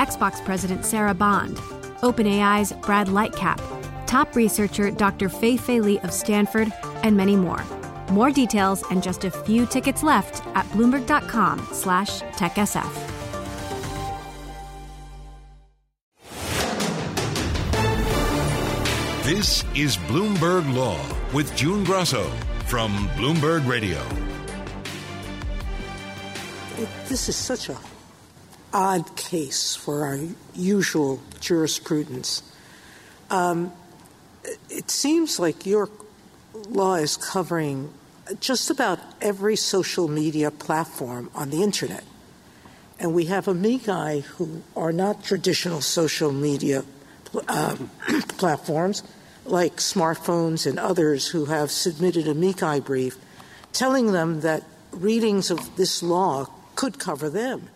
Xbox President Sarah Bond, OpenAI's Brad Lightcap, top researcher Dr. Fei Fei Li of Stanford, and many more. More details and just a few tickets left at bloomberg.com slash techsf. This is Bloomberg Law with June Grasso from Bloomberg Radio. It, this is such a odd case for our usual jurisprudence. Um, it seems like your law is covering just about every social media platform on the internet. And we have amici who are not traditional social media um, platforms, like smartphones and others, who have submitted amici brief telling them that readings of this law could cover them.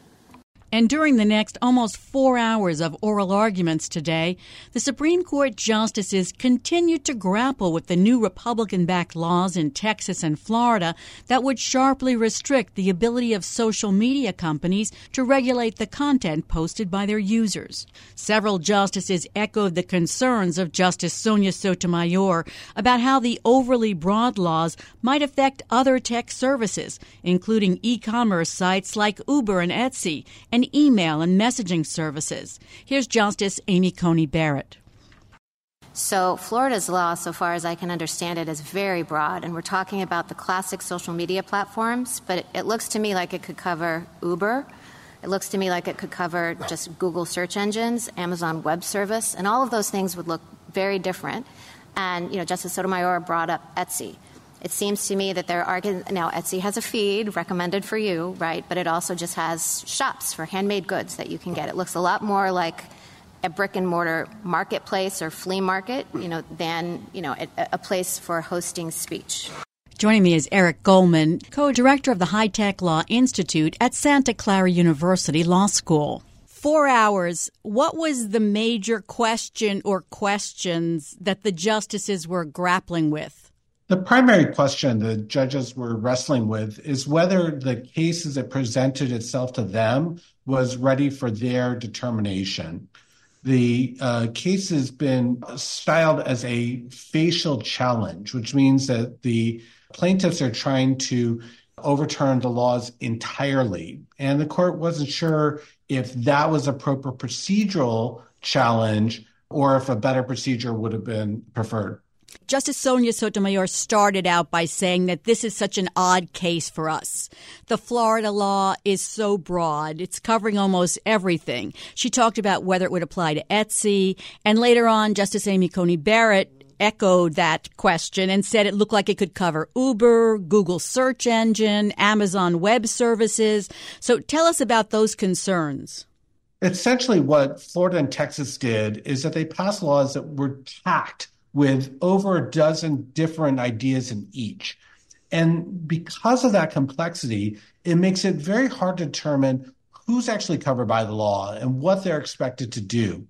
And during the next almost four hours of oral arguments today, the Supreme Court justices continued to grapple with the new Republican backed laws in Texas and Florida that would sharply restrict the ability of social media companies to regulate the content posted by their users. Several justices echoed the concerns of Justice Sonia Sotomayor about how the overly broad laws might affect other tech services, including e commerce sites like Uber and Etsy, and email and messaging services. Here's Justice Amy Coney Barrett. So, Florida's law, so far as I can understand it, is very broad, and we're talking about the classic social media platforms, but it, it, looks to me like it could cover Uber. It looks to me like it could cover just Google search engines, Amazon Web Service, and all of those things would look very different. And, you know, Justice Sotomayor brought up Etsy. It seems to me that there are now Etsy has a feed recommended for you, right? But it also just has shops for handmade goods that you can get. It looks a lot more like a brick and mortar marketplace or flea market, you know, than you know a, a place for hosting speech. Joining me is Eric Goldman, co-director of the High Tech Law Institute at Santa Clara University Law School. Four hours. What was the major question or questions that the justices were grappling with? The primary question the judges were wrestling with is whether the case as it presented itself to them was ready for their determination. The uh, case has been styled as a facial challenge, which means that the plaintiffs are trying to overturn the laws entirely. And the court wasn't sure if that was a proper procedural challenge or if a better procedure would have been preferred. Justice Sonia Sotomayor started out by saying that this is such an odd case for us. The Florida law is so broad, it's covering almost everything. She talked about whether it would apply to Etsy, and later on, Justice Amy Coney Barrett echoed that question and said it looked like it could cover Uber, Google search engine, Amazon web services. So tell us about those concerns. Essentially, what Florida and Texas did is that they passed laws that were packed with over a dozen different ideas in each. And because of that complexity, it makes it very hard to determine who's actually covered by the law and what they're expected to do.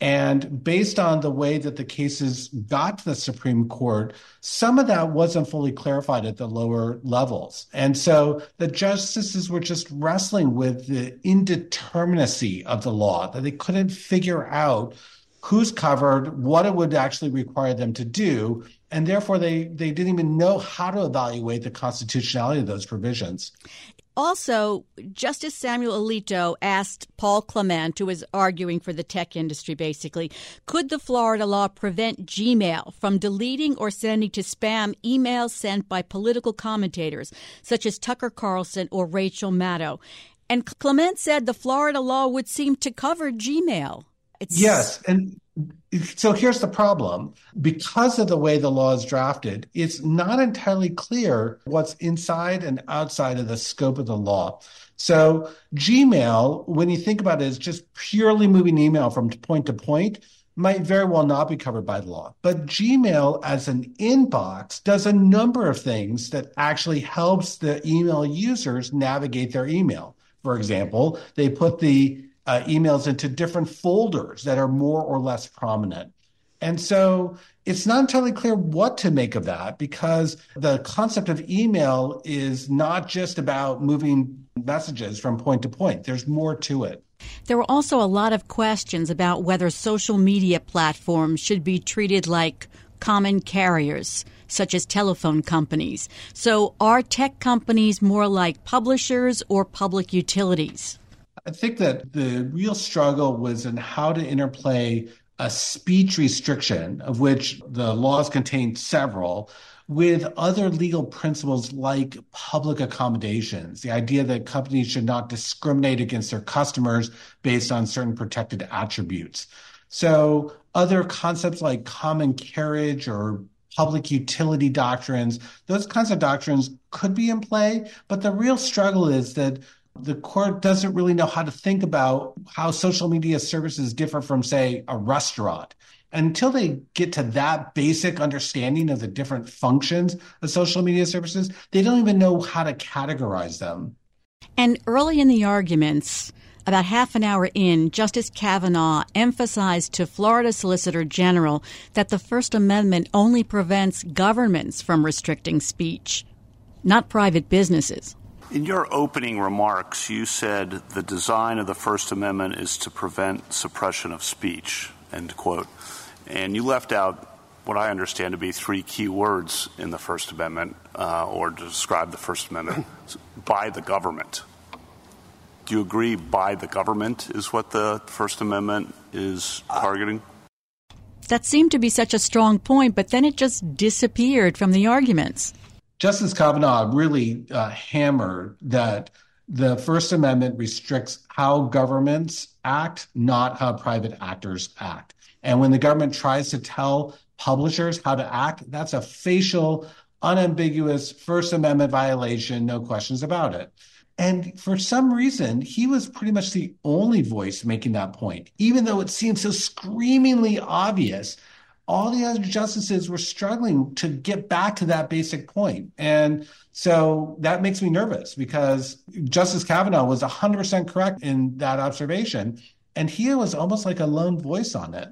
And based on the way that the cases got to the Supreme Court, some of that wasn't fully clarified at the lower levels. And so the justices were just wrestling with the indeterminacy of the law, that they couldn't figure out who's covered, what it would actually require them to do, and therefore they, they didn't even know how to evaluate the constitutionality of those provisions. Also, Justice Samuel Alito asked Paul Clement, who was arguing for the tech industry basically, could the Florida law prevent Gmail from deleting or sending to spam emails sent by political commentators such as Tucker Carlson or Rachel Maddow? And Clement said the Florida law would seem to cover Gmail. It's... Yes, and so here's the problem. Because of the way the law is drafted, it's not entirely clear what's inside and outside of the scope of the law. So Gmail, when you think about it, is just purely moving email from point to point might very well not be covered by the law. But Gmail as an inbox does a number of things that actually helps the email users navigate their email. For example, they put the uh, emails into different folders that are more or less prominent. And so it's not entirely clear what to make of that because the concept of email is not just about moving messages from point to point, there's more to it. There were also a lot of questions about whether social media platforms should be treated like common carriers, such as telephone companies. So, are tech companies more like publishers or public utilities? I think that the real struggle was in how to interplay a speech restriction, of which the laws contain several, with other legal principles like public accommodations, the idea that companies should not discriminate against their customers based on certain protected attributes. So, other concepts like common carriage or public utility doctrines, those kinds of doctrines could be in play. But the real struggle is that the court doesn't really know how to think about how social media services differ from, say, a restaurant. Until they get to that basic understanding of the different functions of social media services, they don't even know how to categorize them. And early in the arguments, about half an hour in, Justice Kavanaugh emphasized to Florida Solicitor General that the First Amendment only prevents governments from restricting speech, not private businesses. In your opening remarks, you said the design of the First Amendment is to prevent suppression of speech, end quote. And you left out what I understand to be three key words in the First Amendment, uh, or to describe the First Amendment, by the government. Do you agree by the government is what the First Amendment is targeting? That seemed to be such a strong point, but then it just disappeared from the arguments. Justice Kavanaugh really uh, hammered that the First Amendment restricts how governments act, not how private actors act. And when the government tries to tell publishers how to act, that's a facial, unambiguous First Amendment violation, no questions about it. And for some reason, he was pretty much the only voice making that point, even though it seemed so screamingly obvious all the other justices were struggling to get back to that basic point. And so that makes me nervous because Justice Kavanaugh was 100% correct in that observation. And he was almost like a lone voice on it.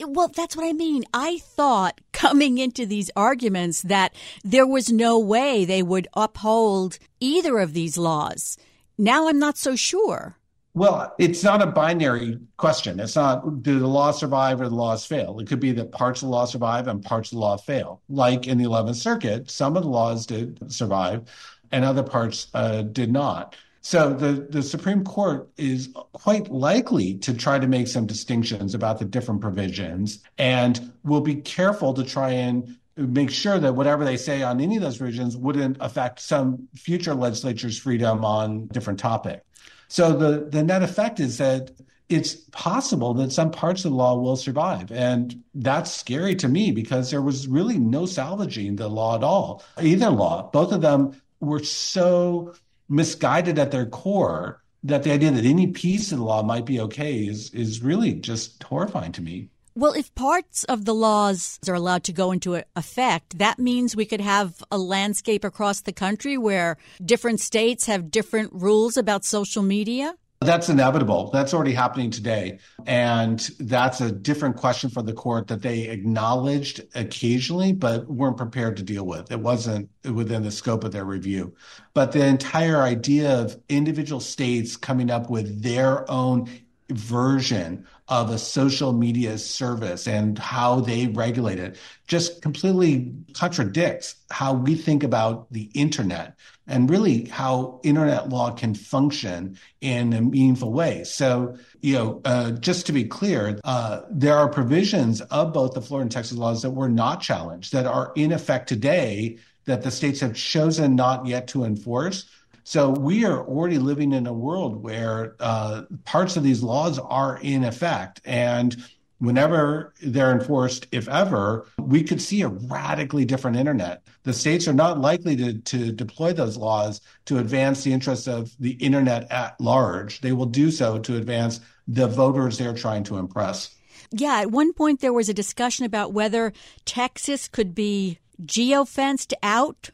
Well, that's what I mean. I thought coming into these arguments that there was no way they would uphold either of these laws. Now I'm not so sure. Well, it's not a binary question. It's not do the laws survive or the laws fail. It could be that parts of the law survive and parts of the law fail. Like in the 11th Circuit, some of the laws did survive and other parts uh, did not. So the, the Supreme Court is quite likely to try to make some distinctions about the different provisions and will be careful to try and make sure that whatever they say on any of those provisions wouldn't affect some future legislature's freedom on different topic. So the, the net effect is that it's possible that some parts of the law will survive. And that's scary to me because there was really no salvaging the law at all, either law. Both of them were so misguided at their core that the idea that any piece of the law might be okay is, is really just horrifying to me. Well, if parts of the laws are allowed to go into effect, that means we could have a landscape across the country where different states have different rules about social media. That's inevitable. That's already happening today. And that's a different question for the court that they acknowledged occasionally, but weren't prepared to deal with. It wasn't within the scope of their review. But the entire idea of individual states coming up with their own version of a social media service and how they regulate it just completely contradicts how we think about the internet and really how internet law can function in a meaningful way. So, you know, uh, just to be clear, uh, there are provisions of both the Florida and Texas laws that were not challenged that are in effect today that the states have chosen not yet to enforce so we are already living in a world where uh, parts of these laws are in effect. And whenever they're enforced, if ever, we could see a radically different internet. The states are not likely to, to deploy those laws to advance the interests of the internet at large. They will do so to advance the voters they're trying to impress. Yeah, at one point there was a discussion about whether Texas could be geofenced out.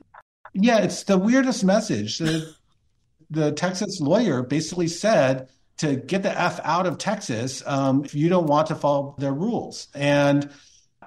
Yeah, it's the weirdest message. The, the Texas lawyer basically said to get the F out of Texas um, if you don't want to follow their rules. And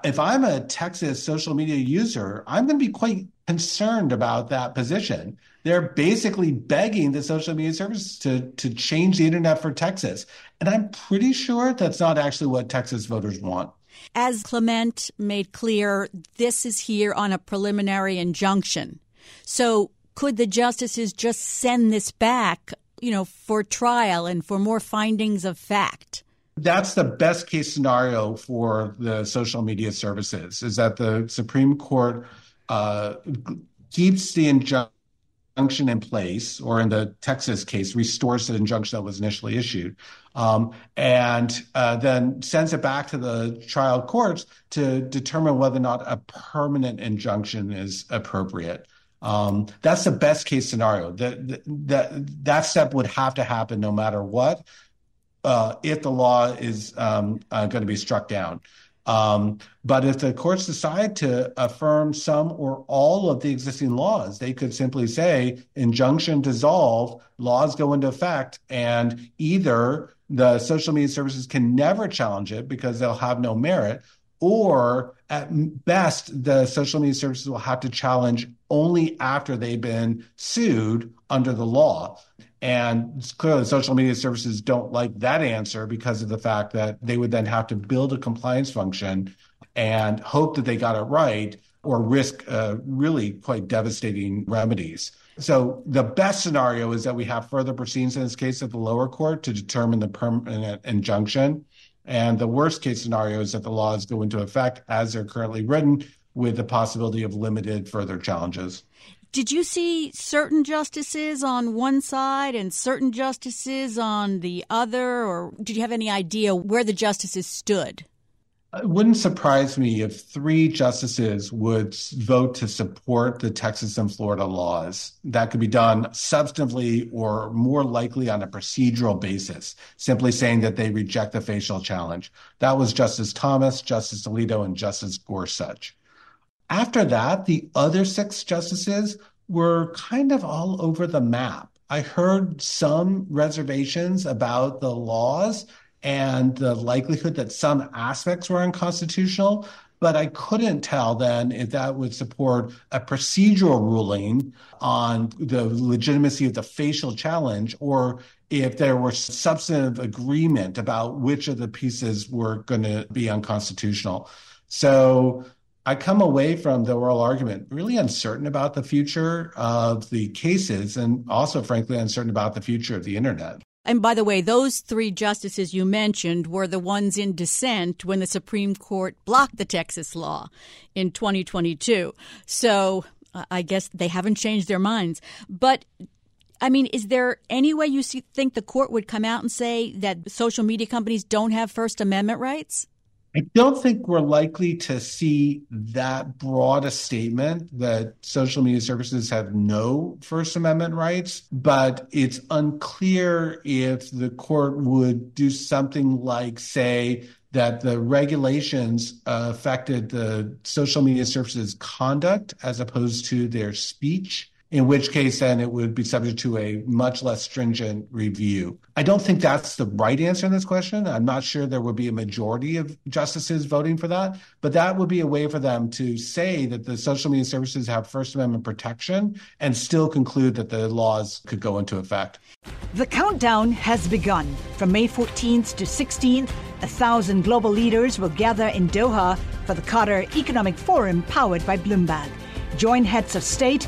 if I'm a Texas social media user, I'm going to be quite concerned about that position. They're basically begging the social media services to, to change the internet for Texas. And I'm pretty sure that's not actually what Texas voters want. As Clement made clear, this is here on a preliminary injunction. So could the justices just send this back you know, for trial and for more findings of fact? That's the best case scenario for the social media services is that the Supreme Court uh, keeps the injunction in place, or in the Texas case, restores the injunction that was initially issued, um, and uh, then sends it back to the trial courts to determine whether or not a permanent injunction is appropriate. Um, that's the best case scenario. That that that step would have to happen no matter what, uh, if the law is um, uh, going to be struck down. Um, but if the courts decide to affirm some or all of the existing laws, they could simply say injunction dissolve, laws go into effect, and either the social media services can never challenge it because they'll have no merit, or at best, the social media services will have to challenge only after they've been sued under the law. And clearly, social media services don't like that answer because of the fact that they would then have to build a compliance function and hope that they got it right or risk uh, really quite devastating remedies. So the best scenario is that we have further proceedings in this case at the lower court to determine the permanent injunction. And the worst case scenario is that the laws go into effect as they're currently written with the possibility of limited further challenges. Did you see certain justices on one side and certain justices on the other, or did you have any idea where the justices stood? It wouldn't surprise me if three justices would vote to support the Texas and Florida laws. That could be done substantively or more likely on a procedural basis, simply saying that they reject the facial challenge. That was Justice Thomas, Justice Alito, and Justice Gorsuch. After that, the other six justices were kind of all over the map. I heard some reservations about the laws and the likelihood that some aspects were unconstitutional. But I couldn't tell then if that would support a procedural ruling on the legitimacy of the facial challenge or if there were substantive agreement about which of the pieces were going to be unconstitutional. So I come away from the oral argument really uncertain about the future of the cases and also, frankly, uncertain about the future of the internet. And by the way, those three justices you mentioned were the ones in dissent when the Supreme Court blocked the Texas law in 2022. So uh, I guess they haven't changed their minds. But I mean, is there any way you see, think the court would come out and say that social media companies don't have First Amendment rights? I don't think we're likely to see that broad a statement that social media services have no First Amendment rights, but it's unclear if the court would do something like say that the regulations affected the social media services conduct as opposed to their speech in which case then it would be subject to a much less stringent review. I don't think that's the right answer in this question. I'm not sure there would be a majority of justices voting for that, but that would be a way for them to say that the social media services have First Amendment protection and still conclude that the laws could go into effect. The countdown has begun. From May 14th to 16th, a thousand global leaders will gather in Doha for the Qatar Economic Forum powered by Bloomberg. Join heads of state,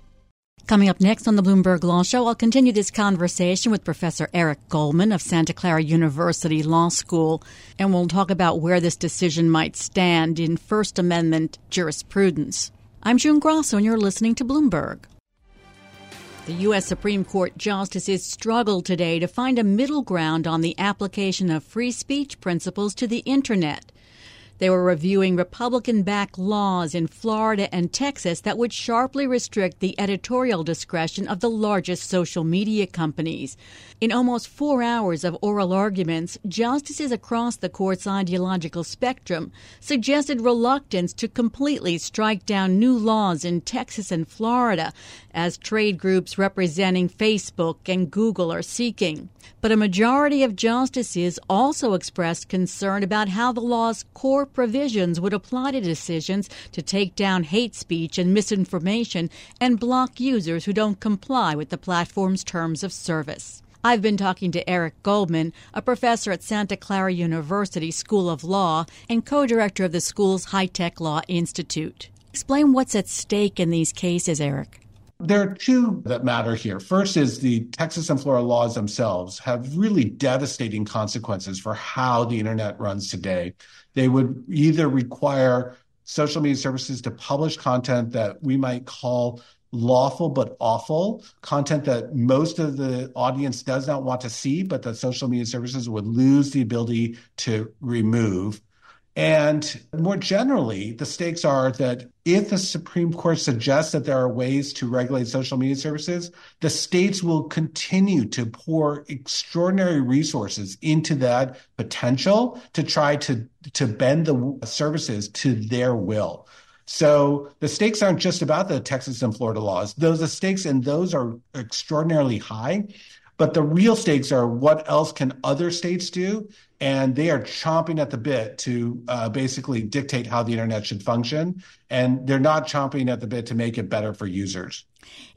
Coming up next on the Bloomberg Law Show, I'll continue this conversation with Professor Eric Goldman of Santa Clara University Law School, and we'll talk about where this decision might stand in First Amendment jurisprudence. I'm June Grasso, and you're listening to Bloomberg. The U.S. Supreme Court justices struggled today to find a middle ground on the application of free speech principles to the Internet. They were reviewing Republican backed laws in Florida and Texas that would sharply restrict the editorial discretion of the largest social media companies. In almost four hours of oral arguments, justices across the court's ideological spectrum suggested reluctance to completely strike down new laws in Texas and Florida, as trade groups representing Facebook and Google are seeking. But a majority of justices also expressed concern about how the law's core provisions would apply to decisions to take down hate speech and misinformation and block users who don't comply with the platform's terms of service. I've been talking to Eric Goldman, a professor at Santa Clara University School of Law and co director of the school's High Tech Law Institute. Explain what's at stake in these cases, Eric. There are two that matter here. First is the Texas and Florida laws themselves have really devastating consequences for how the internet runs today. They would either require social media services to publish content that we might call lawful but awful content that most of the audience does not want to see, but that social media services would lose the ability to remove. And more generally, the stakes are that if the Supreme Court suggests that there are ways to regulate social media services, the states will continue to pour extraordinary resources into that potential to try to, to bend the services to their will. So the stakes aren't just about the Texas and Florida laws. Those the stakes and those are extraordinarily high. But the real stakes are what else can other states do? And they are chomping at the bit to uh, basically dictate how the internet should function. And they're not chomping at the bit to make it better for users.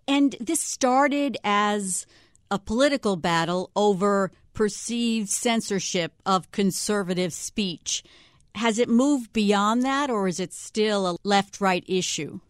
And this started as a political battle over perceived censorship of conservative speech. Has it moved beyond that, or is it still a left right issue?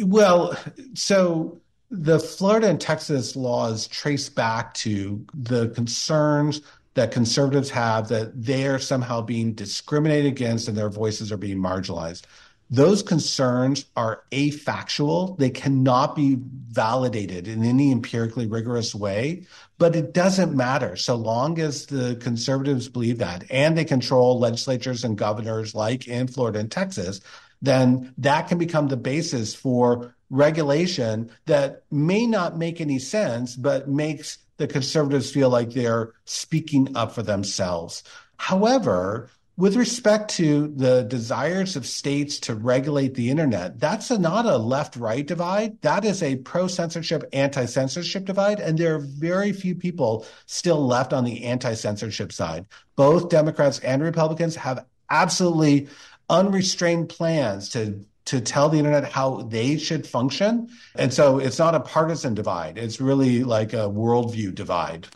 Well, so the Florida and Texas laws trace back to the concerns that conservatives have that they're somehow being discriminated against and their voices are being marginalized. Those concerns are afactual. They cannot be validated in any empirically rigorous way, but it doesn't matter so long as the conservatives believe that and they control legislatures and governors like in Florida and Texas, then that can become the basis for regulation that may not make any sense, but makes the conservatives feel like they're speaking up for themselves. However, with respect to the desires of states to regulate the internet, that's a, not a left right divide. That is a pro censorship, anti censorship divide. And there are very few people still left on the anti censorship side. Both Democrats and Republicans have absolutely unrestrained plans to to tell the internet how they should function. And so it's not a partisan divide, it's really like a worldview divide.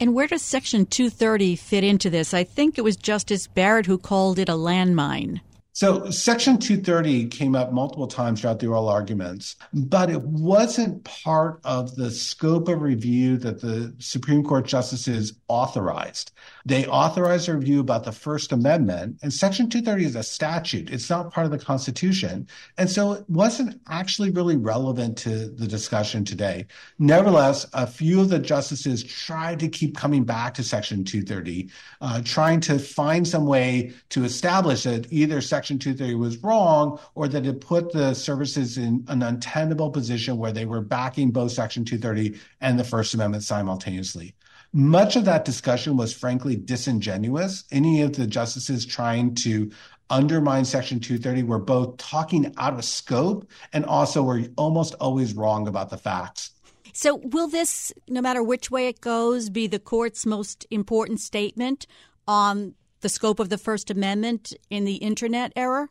And where does Section 230 fit into this? I think it was Justice Barrett who called it a landmine. So, Section 230 came up multiple times throughout the oral arguments, but it wasn't part of the scope of review that the Supreme Court justices authorized. They authorized a review about the First Amendment, and Section 230 is a statute. It's not part of the Constitution. And so it wasn't actually really relevant to the discussion today. Nevertheless, a few of the justices tried to keep coming back to Section 230, uh, trying to find some way to establish that either Section Section 230 was wrong or that it put the services in an untenable position where they were backing both Section 230 and the First Amendment simultaneously. Much of that discussion was frankly disingenuous. Any of the justices trying to undermine Section 230 were both talking out of scope and also were almost always wrong about the facts. So, will this, no matter which way it goes, be the court's most important statement on the scope of the First Amendment in the Internet era?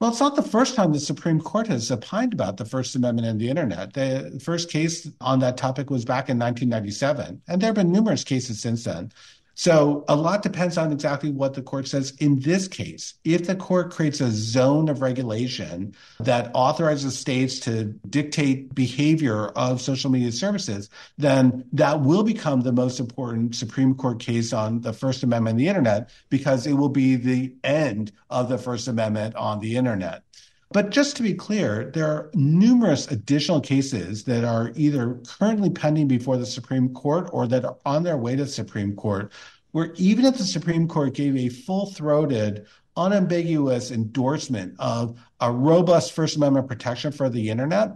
Well, it's not the first time the Supreme Court has opined about the First Amendment and the Internet. The first case on that topic was back in 1997, and there have been numerous cases since then. So a lot depends on exactly what the court says in this case. If the court creates a zone of regulation that authorizes states to dictate behavior of social media services, then that will become the most important Supreme Court case on the First Amendment and the internet because it will be the end of the First Amendment on the internet. But just to be clear, there are numerous additional cases that are either currently pending before the Supreme Court or that are on their way to the Supreme Court, where even if the Supreme Court gave a full throated, unambiguous endorsement of a robust First Amendment protection for the internet,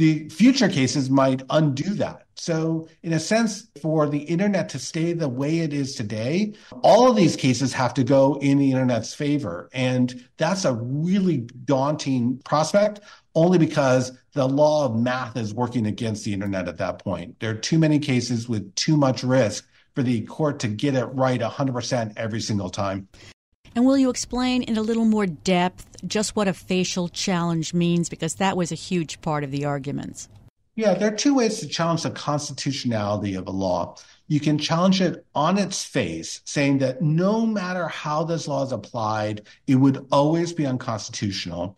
the future cases might undo that. So, in a sense, for the internet to stay the way it is today, all of these cases have to go in the internet's favor. And that's a really daunting prospect, only because the law of math is working against the internet at that point. There are too many cases with too much risk for the court to get it right 100% every single time. And will you explain in a little more depth just what a facial challenge means? Because that was a huge part of the arguments. Yeah, there are two ways to challenge the constitutionality of a law. You can challenge it on its face, saying that no matter how this law is applied, it would always be unconstitutional.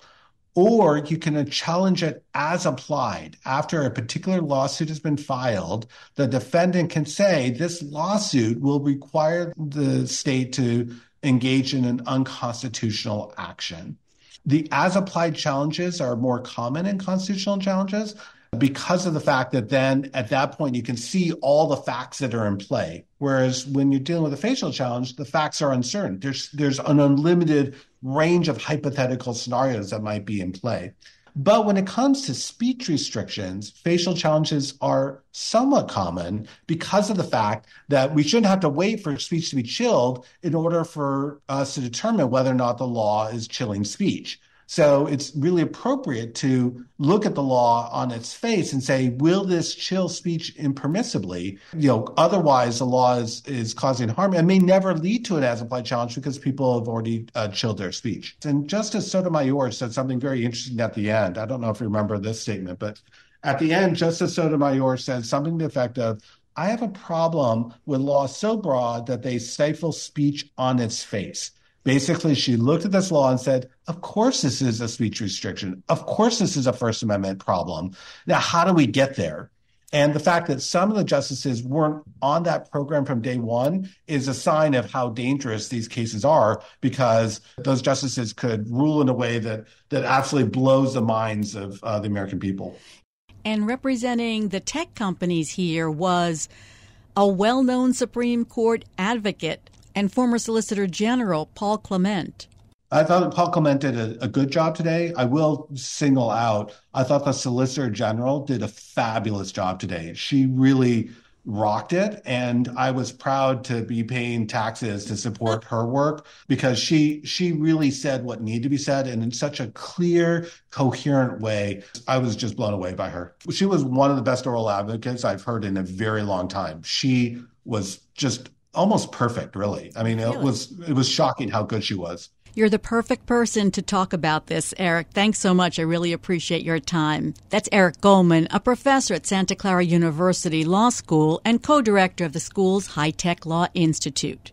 Or you can challenge it as applied. After a particular lawsuit has been filed, the defendant can say this lawsuit will require the state to engage in an unconstitutional action. The as applied challenges are more common in constitutional challenges because of the fact that then at that point you can see all the facts that are in play. Whereas when you're dealing with a facial challenge, the facts are uncertain. There's there's an unlimited range of hypothetical scenarios that might be in play. But when it comes to speech restrictions, facial challenges are somewhat common because of the fact that we shouldn't have to wait for speech to be chilled in order for us to determine whether or not the law is chilling speech. So it's really appropriate to look at the law on its face and say, will this chill speech impermissibly? You know, otherwise the law is, is causing harm and may never lead to an as applied challenge because people have already uh, chilled their speech. And Justice Sotomayor said something very interesting at the end. I don't know if you remember this statement, but at the end, Justice Sotomayor said something to the effect of, I have a problem with laws so broad that they stifle speech on its face. Basically, she looked at this law and said, Of course, this is a speech restriction. Of course, this is a First Amendment problem. Now, how do we get there? And the fact that some of the justices weren't on that program from day one is a sign of how dangerous these cases are because those justices could rule in a way that, that absolutely blows the minds of uh, the American people. And representing the tech companies here was a well known Supreme Court advocate and former Solicitor General Paul Clement. I thought Paul Clement did a, a, good job today. I will single out, I thought the Solicitor General did a fabulous job today. She really rocked it. And I was proud to be paying taxes to support her work because she she really said what needed to be said and in such a clear, coherent way. I was just blown away by her. She was one of the best oral advocates I've heard in a very long time. She was just almost perfect, really. I mean, really? it was it was shocking how good she was. You're the perfect person to talk about this, Eric. Thanks so much. I really appreciate your time. That's Eric Goldman, a professor at Santa Clara University Law School and co-director of the school's High Tech Law Institute.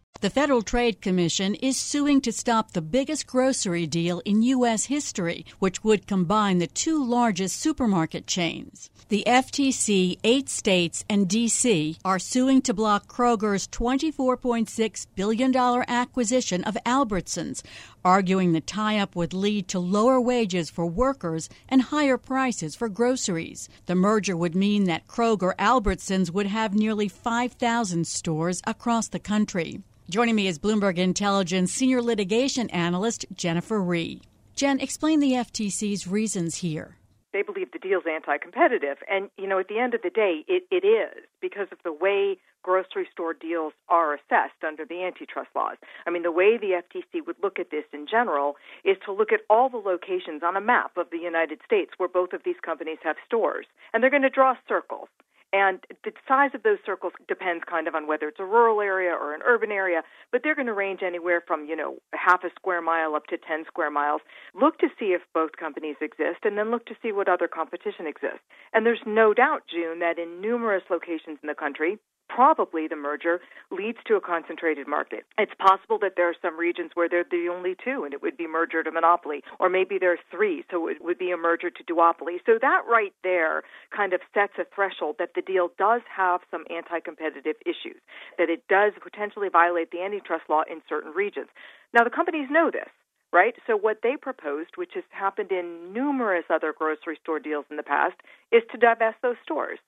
The Federal Trade Commission is suing to stop the biggest grocery deal in U.S. history, which would combine the two largest supermarket chains. The FTC, eight states, and D.C. are suing to block Kroger's $24.6 billion acquisition of Albertsons, arguing the tie up would lead to lower wages for workers and higher prices for groceries. The merger would mean that Kroger Albertsons would have nearly 5,000 stores across the country. Joining me is Bloomberg Intelligence senior litigation analyst Jennifer Rie. Jen, explain the FTC's reasons here. They believe the deal's anti competitive. And, you know, at the end of the day, it, it is because of the way grocery store deals are assessed under the antitrust laws. I mean, the way the FTC would look at this in general is to look at all the locations on a map of the United States where both of these companies have stores, and they're going to draw circles. And the size of those circles depends kind of on whether it's a rural area or an urban area, but they're going to range anywhere from, you know, half a square mile up to 10 square miles. Look to see if both companies exist and then look to see what other competition exists. And there's no doubt, June, that in numerous locations in the country, probably the merger leads to a concentrated market. It's possible that there are some regions where they're the only two and it would be merger to monopoly, or maybe there are three, so it would be a merger to duopoly. So that right there kind of sets a threshold that the deal does have some anti competitive issues, that it does potentially violate the antitrust law in certain regions. Now, the companies know this right? So what they proposed, which has happened in numerous other grocery store deals in the past, is to divest those stores.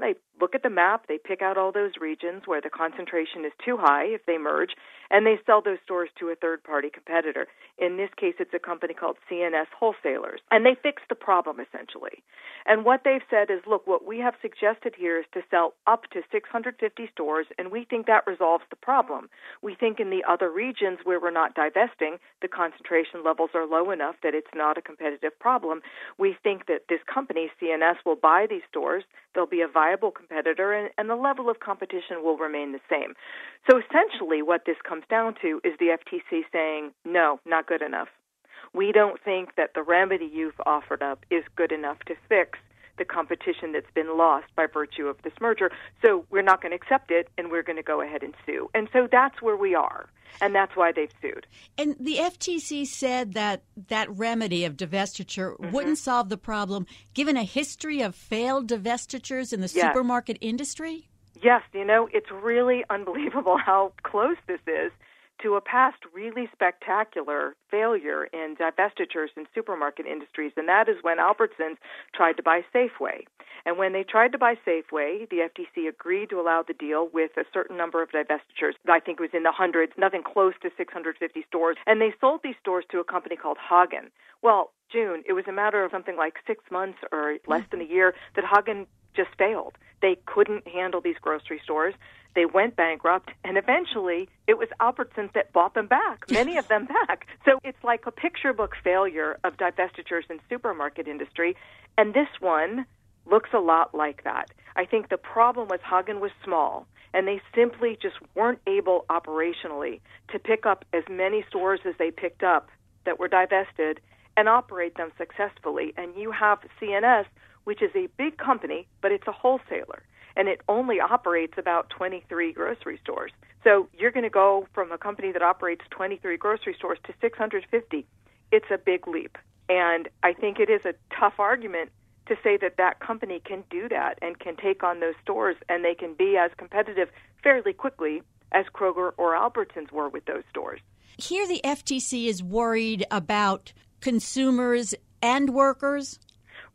They look at the map, they pick out all those regions where the concentration is too high. If they merge, and they sell those stores to a third party competitor. In this case, it's a company called C&S Wholesalers. And they fix the problem essentially. And what they've said is look, what we have suggested here is to sell up to 650 stores, and we think that resolves the problem. We think in the other regions where we're not divesting, the concentration levels are low enough that it's not a competitive problem. We think that this company, C&S, will buy these stores. There'll be a viable competitor, and, and the level of competition will remain the same. So essentially, what this comes down to is the FTC saying, no, not good enough. We don't think that the remedy you've offered up is good enough to fix the competition that's been lost by virtue of this merger. So we're not going to accept it and we're going to go ahead and sue. And so that's where we are. And that's why they've sued. And the FTC said that that remedy of divestiture mm-hmm. wouldn't solve the problem given a history of failed divestitures in the yes. supermarket industry? Yes, you know, it's really unbelievable how close this is to a past really spectacular failure in divestitures in supermarket industries, and that is when Albertsons tried to buy Safeway. And when they tried to buy Safeway, the FTC agreed to allow the deal with a certain number of divestitures. I think it was in the hundreds, nothing close to 650 stores. And they sold these stores to a company called Haggen. Well, June, it was a matter of something like six months or less mm. than a year that Haggen just failed. They couldn't handle these grocery stores. They went bankrupt, and eventually it was Albertsons that bought them back, many of them back. So it's like a picture book failure of divestitures in supermarket industry, and this one looks a lot like that. I think the problem was Haggen was small, and they simply just weren't able operationally to pick up as many stores as they picked up that were divested and operate them successfully. And you have C&S, which is a big company, but it's a wholesaler and it only operates about 23 grocery stores. So you're going to go from a company that operates 23 grocery stores to 650. It's a big leap. And I think it is a tough argument to say that that company can do that and can take on those stores and they can be as competitive fairly quickly as Kroger or Albertsons were with those stores. Here, the FTC is worried about consumers and workers.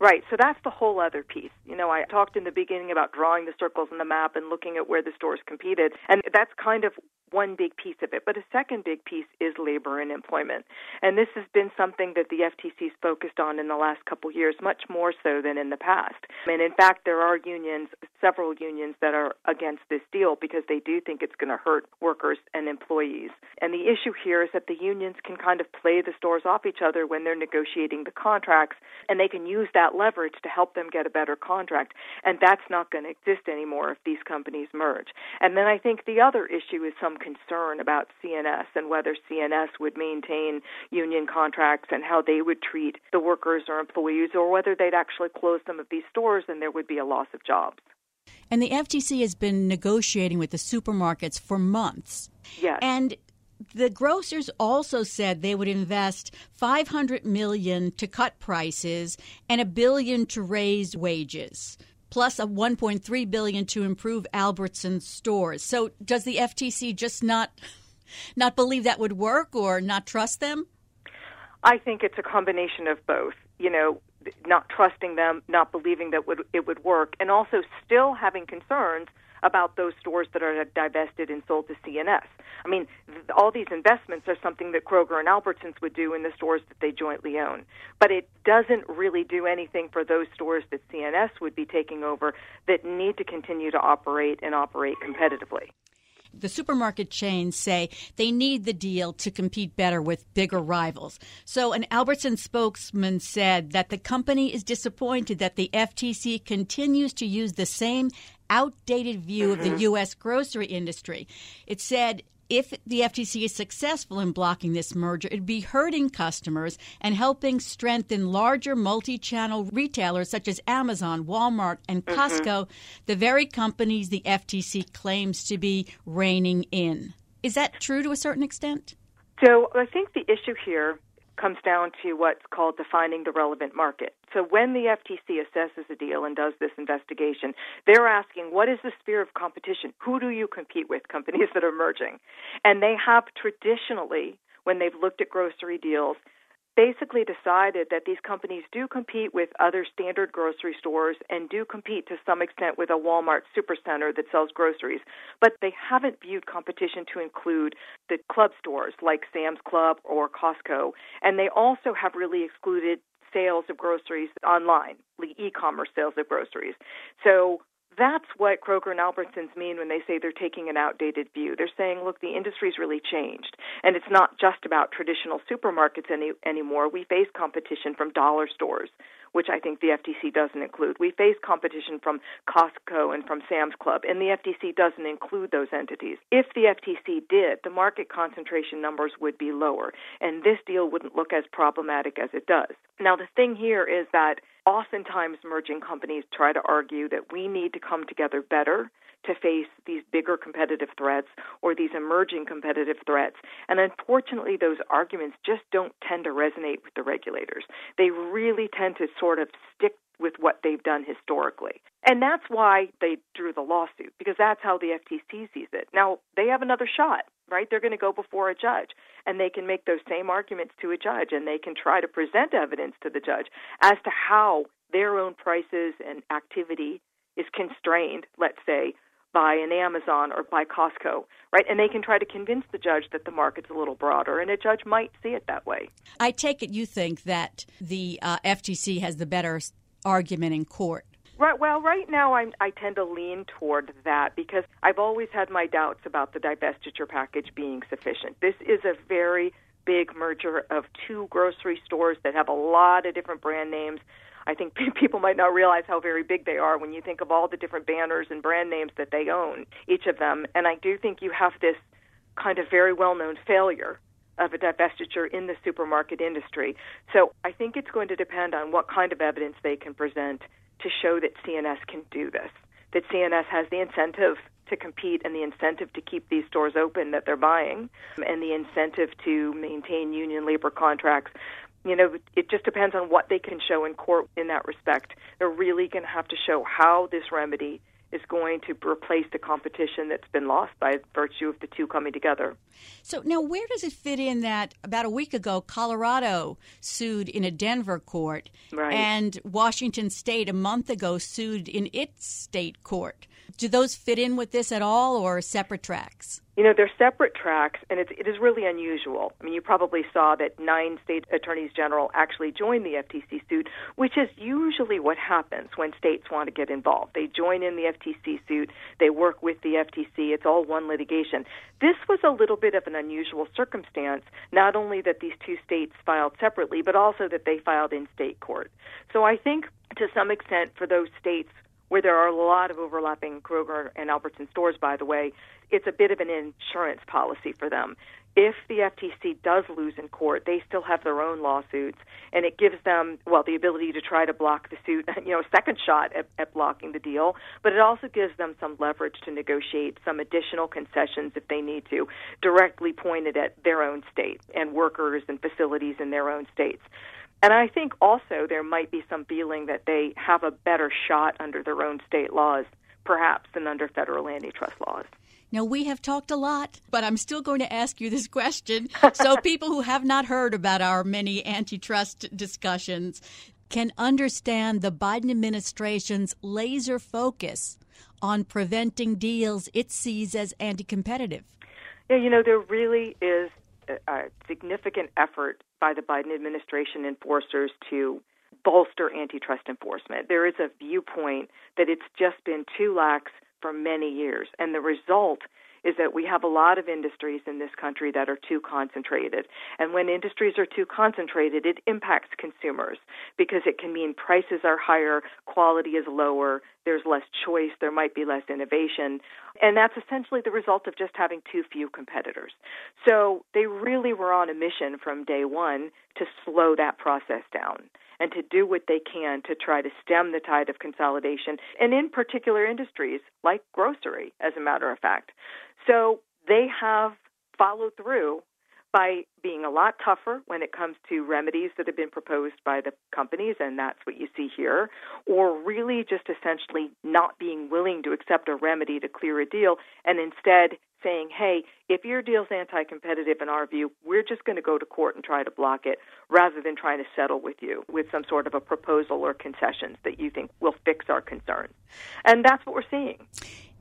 Right. So that's the whole other piece. You know, I talked in the beginning about drawing the circles in the map and looking at where the stores competed. And that's kind of one big piece of it. But a second big piece is labor and employment. And this has been something that the FTC's focused on in the last couple years, much more so than in the past. And in fact, there are unions, several unions that are against this deal because they do think it's going to hurt workers and employees. And the issue here is that the unions can kind of play the stores off each other when they're negotiating the contracts, and they can use that leverage to help them get a better contract. And that's not going to exist anymore if these companies merge. And then I think the other issue is some concern about C&S and whether C&S would maintain union contracts and how they would treat the workers or employees, or whether they'd actually close some of these stores and there would be a loss of jobs. And the FTC has been negotiating with the supermarkets for months. Yes. And the grocers also said they would invest 500 million to cut prices and a billion to raise wages plus a 1.3 billion to improve Albertsons stores. So does the FTC just not not believe that would work or not trust them? I think it's a combination of both. You know, not trusting them, not believing that would, it would work, and also still having concerns about those stores that are divested and sold to C&S. I mean, all these investments are something that Kroger and Albertsons would do in the stores that they jointly own. But it doesn't really do anything for those stores that C&S would be taking over that need to continue to operate and operate competitively the supermarket chains say they need the deal to compete better with bigger rivals. So, an Albertson spokesman said that the company is disappointed that the FTC continues to use the same outdated view mm-hmm. of the mm-hmm. U.S. grocery industry. It said if the FTC is successful in blocking this merger, it'd be hurting customers and helping strengthen larger multi channel retailers such as Amazon, Walmart, and mm-hmm. Costco, mm-hmm. the very companies the FTC claims to be reining in. Is that true to a certain extent? So I think the issue here comes down to what's called defining the relevant market. So when the FTC assesses a deal and does this investigation, they're asking what is the sphere of competition? Who do you compete with, companies that are merging? And they have traditionally, when they've looked at grocery deals, basically decided that these companies do compete with other standard grocery stores and do compete to some extent with a Walmart supercenter that sells groceries, but they haven't viewed competition to include the club stores like Sam's Club or Costco, and they also have really excluded sales of groceries online, e-commerce sales of groceries. So that's what Kroger and Albertsons mean when they say they're taking an outdated view. They're saying, look, the industry's really changed, and it's not just about traditional supermarkets any, anymore. We face competition from dollar stores, which I think the FTC doesn't include. We face competition from Costco and from Sam's Club, and the FTC doesn't include those entities. If the FTC did, the market concentration numbers would be lower, and this deal wouldn't look as problematic as it does. Now, the thing here is that oftentimes merging companies try to argue that we need to come together better to face these bigger competitive threats or these emerging competitive threats. And unfortunately, those arguments just don't tend to resonate with the regulators. They really tend to sort of stick with what they've done historically. And that's why they drew the lawsuit, because that's how the FTC sees it. Now, they have another shot, right? They're going to go before a judge, and they can make those same arguments to a judge, and they can try to present evidence to the judge as to how their own prices and activity is constrained, let's say, by an Amazon or by Costco, right? And they can try to convince the judge that the market's a little broader, and a judge might see it that way. I take it you think that the uh, FTC has the better argument in court. Right. Well, right now I'm, I tend to lean toward that because I've always had my doubts about the divestiture package being sufficient. This is a very big merger of two grocery stores that have a lot of different brand names. I think people might not realize how very big they are when you think of all the different banners and brand names that they own, each of them. And I do think you have this kind of very well known failure of a divestiture in the supermarket industry. So I think it's going to depend on what kind of evidence they can present to show that C&S can do this, that C&S has the incentive to compete and the incentive to keep these stores open that they're buying and the incentive to maintain union labor contracts. You know, it just depends on what they can show in court in that respect. They're really going to have to show how this remedy is going to replace the competition that's been lost by virtue of the two coming together. So now, where does it fit in that about a week ago, Colorado sued in a Denver court, right. and Washington State a month ago sued in its state court? Do those fit in with this at all, or separate tracks? You know, they're separate tracks, and it's, it is really unusual. I mean, you probably saw that nine state attorneys general actually joined the FTC suit, which is usually what happens when states want to get involved. They join in the FTC suit, they work with the FTC, it's all one litigation. This was a little bit of an unusual circumstance, not only that these two states filed separately, but also that they filed in state court. So I think to some extent, for those states where there are a lot of overlapping Kroger and Albertson stores, by the way, it's a bit of an insurance policy for them. If the FTC does lose in court, they still have their own lawsuits, and it gives them, well, the ability to try to block the suit, you know, a second shot at, at blocking the deal, but it also gives them some leverage to negotiate some additional concessions if they need to, directly pointed at their own state and workers and facilities in their own states. And I think also there might be some feeling that they have a better shot under their own state laws, perhaps, than under federal antitrust laws. Now, we have talked a lot, but I'm still going to ask you this question. so, people who have not heard about our many antitrust discussions can understand the Biden administration's laser focus on preventing deals it sees as anti competitive. Yeah, you know, there really is a significant effort by the Biden administration enforcers to bolster antitrust enforcement. There is a viewpoint that it's just been too lax for many years, and the result is that we have a lot of industries in this country that are too concentrated. And when industries are too concentrated, it impacts consumers because it can mean prices are higher, quality is lower, there's less choice, there might be less innovation. And that's essentially the result of just having too few competitors. So they really were on a mission from day one to slow that process down and to do what they can to try to stem the tide of consolidation, and in particular industries like grocery, as a matter of fact. So they have followed through by being a lot tougher when it comes to remedies that have been proposed by the companies, and that's what you see here, or really just essentially not being willing to accept a remedy to clear a deal and instead saying, hey, if your deal's anti competitive in our view, we're just going to go to court and try to block it rather than trying to settle with you with some sort of a proposal or concessions that you think will fix our concerns. And that's what we're seeing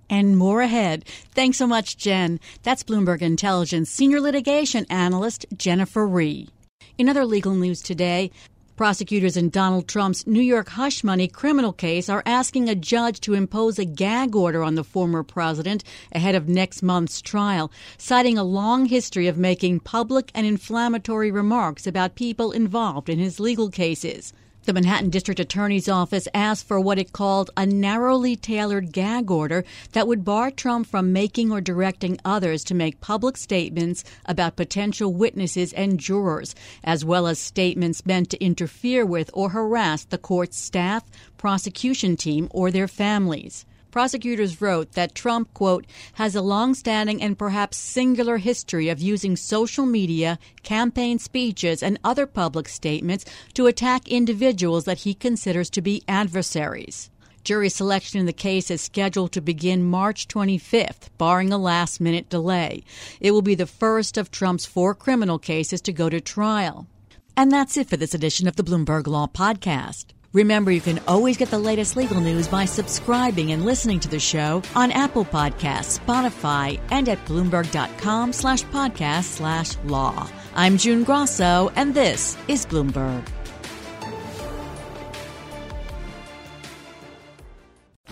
and more ahead. Thanks so much, Jen. That's Bloomberg Intelligence senior litigation analyst Jennifer Rie. In other legal news today, prosecutors in Donald Trump's New York hush money criminal case are asking a judge to impose a gag order on the former president ahead of next month's trial, citing a long history of making public and inflammatory remarks about people involved in his legal cases. The Manhattan District Attorney's Office asked for what it called a narrowly tailored gag order that would bar Trump from making or directing others to make public statements about potential witnesses and jurors, as well as statements meant to interfere with or harass the court's staff, prosecution team, or their families. Prosecutors wrote that Trump, quote, has a long-standing and perhaps singular history of using social media, campaign speeches, and other public statements to attack individuals that he considers to be adversaries. Jury selection in the case is scheduled to begin March 25th, barring a last minute delay. It will be the first of Trump's four criminal cases to go to trial. And that's it for this edition of the Bloomberg Law Podcast. Remember, you can always get the latest legal news by subscribing and listening to the show on Apple Podcasts, Spotify, and at Bloomberg.com slash podcast slash law. I'm June Grasso, and this is Bloomberg.